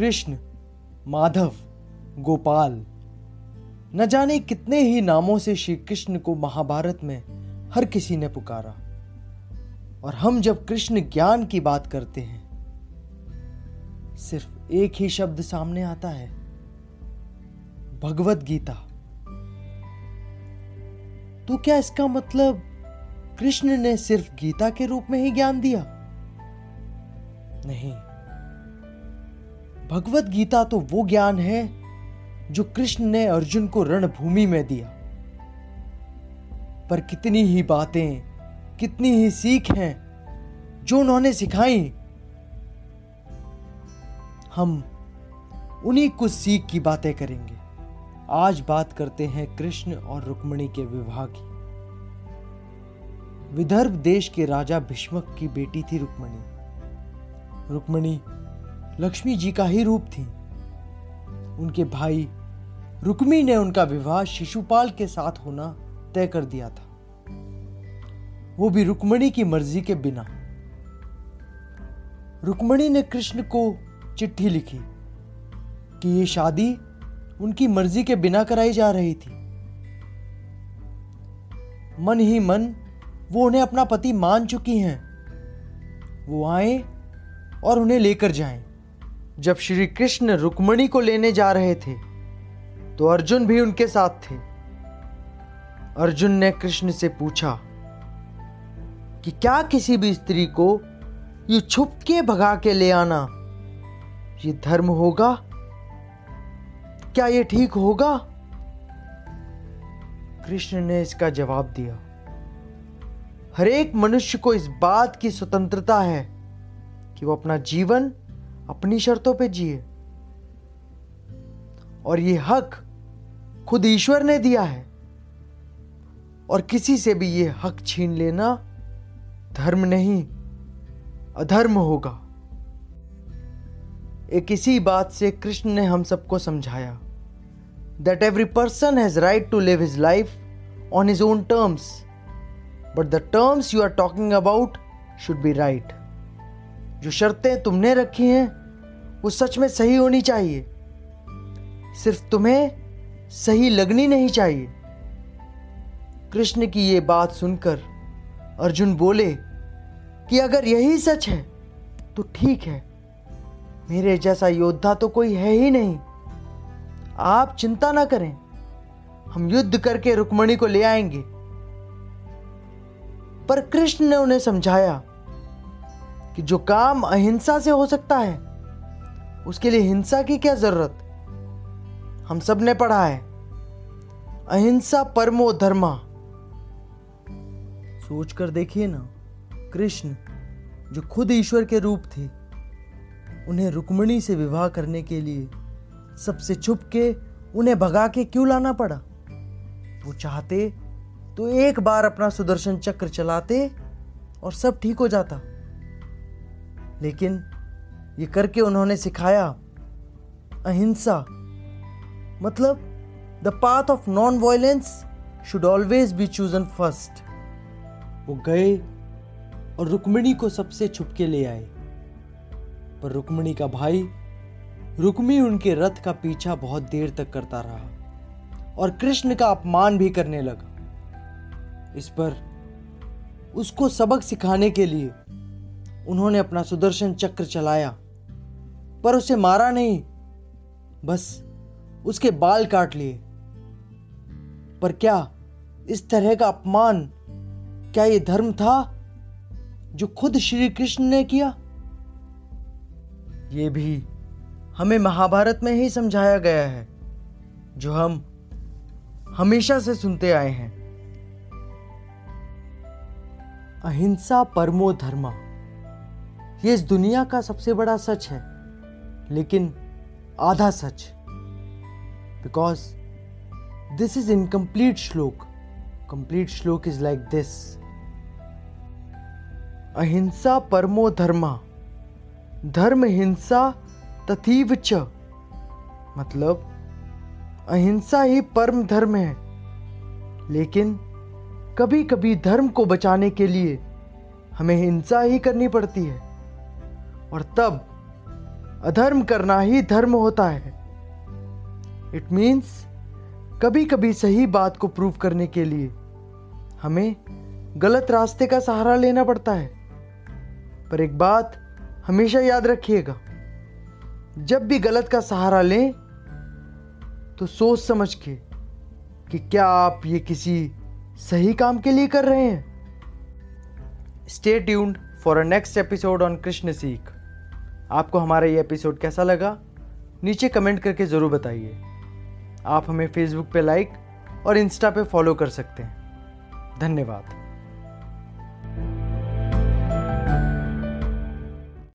कृष्ण, माधव, गोपाल। न जाने कितने ही नामों से श्री कृष्ण को महाभारत में हर किसी ने पुकारा। और हम जब कृष्ण ज्ञान की बात करते हैं, सिर्फ़ एक ही शब्द सामने आता है भगवत गीता। तो क्या इसका मतलब कृष्ण ने सिर्फ़ गीता के रूप में ही ज्ञान दिया? नहीं। भगवत गीता तो वो ज्ञान है जो कृष्ण ने अर्जुन को रणभूमि में दिया। पर कितनी ही बातें, कितनी ही सीख हैं जो उन्होंने सिखाई, हम उन्हीं कुछ सीख की बातें करेंगे। आज बात करते हैं कृष्ण और रुक्मणी के विवाह की। विदर्भ देश के राजा भीष्मक की बेटी थी रुक्मणी। रुक्मणी लक्ष्मी जी का ही रूप थी। उनके भाई रुक्मी ने उनका विवाह शिशुपाल के साथ होना तय कर दिया था। वो भी रुक्मणी की मर्ज़ी के बिना। रुक्मणी ने कृष्ण को चिट्ठी लिखी कि ये शादी उनकी मर्ज़ी के बिना कराई जा रही थी। मन ही मन वो उन्हें अपना पति मान चुकी हैं। वो आए और उन्हें लेकर जाएँ। जब श्री कृष्ण रुक्मणी को लेने जा रहे थे तो अर्जुन भी उनके साथ थे। अर्जुन ने कृष्ण से पूछा कि क्या किसी भी स्त्री को यू छुप के भगा के ले आना, ये धर्म होगा? क्या ये ठीक होगा? कृष्ण ने इसका जवाब दिया हर एक मनुष्य को इस बात की स्वतंत्रता है कि वो अपना जीवन अपनी शर्तों पे जिए। और ये हक खुद ईश्वर ने दिया है। और किसी से भी ये हक छीन लेना धर्म नहीं, अधर्म होगा। एक इसी बात से कृष्ण ने हम सबको समझाया that every person has right to live his life on his own terms but the terms you are talking about should be right जो शर्तें तुमने रखी हैं वो सच में सही होनी चाहिए। सिर्फ़ तुम्हें सही लगनी नहीं चाहिए। कृष्ण की ये बात सुनकर अर्जुन बोले कि अगर यही सच है तो ठीक है। मेरे जैसा योद्धा तो कोई है ही नहीं। आप चिंता ना करें। हम युद्ध करके रुक्मणी को ले आएँगे। पर कृष्ण ने उन्हें समझाया कि जो काम अहिंसा से हो सकता है उसके लिए हिंसा की क्या ज़रूरत? हम सबने पढ़ा है। अहिंसा परमो धर्मा। सोच कर देखिए ना, कृष्ण, जो खुद ईश्वर के रूप थे, उन्हें रुक्मणी से विवाह करने के लिए सबसे छुप के उन्हें भगा के क्यों लाना पड़ा? वो चाहते तो एक बार अपना सुदर्शन चक्र चलाते और सब ठीक हो जाता। लेकिन ये करके उन्होंने सिखाया अहिंसा। मतलब the path of non violence should always be chosen first वो गए और रुक्मिणी को सबसे छुपके ले आए। पर रुक्मिणी का भाई, रुक्मी उनके रथ का पीछा बहुत देर तक करता रहा और कृष्ण का अपमान भी करने लगा। इस पर उसको सबक सिखाने के लिए उन्होंने अपना सुदर्शन चक्र चलाया। पर उसे मारा नहीं। बस उसके बाल काट लिए। पर क्या इस तरह का अपमान, क्या यह धर्म था जो खुद श्री कृष्ण ने किया? ये भी हमें महाभारत में ही समझाया गया है, जो हम हमेशा से सुनते आए हैं। अहिंसा परमो धर्मा, ये इस दुनिया का सबसे बड़ा सच है। लेकिन आधा सच। Because this is incomplete shloka. Complete shloka is like this ahimsa paramo dharma. धर्म हिंसा तथीव च। मतलब अहिंसा ही परम धर्म है। लेकिन कभी कभी धर्म को बचाने के लिए हमें हिंसा ही करनी पड़ती है। और तब अधर्म करना ही धर्म होता है। इट मीन्स कभी कभी सही बात को प्रूव करने के लिए हमें गलत रास्ते का सहारा लेना पड़ता है। पर एक बात हमेशा याद रखिएगा, जब भी गलत का सहारा लें तो सोच समझ के कि क्या आप ये किसी सही काम के लिए कर रहे हैं। Stay tuned for a next episode on Krishna Seekh आपको हमारा ये एपिसोड कैसा लगा? नीचे कमेंट करके ज़रूर बताइए। आप हमें फेसबुक पे लाइक और इंस्टा पे फॉलो कर सकते हैं। धन्यवाद।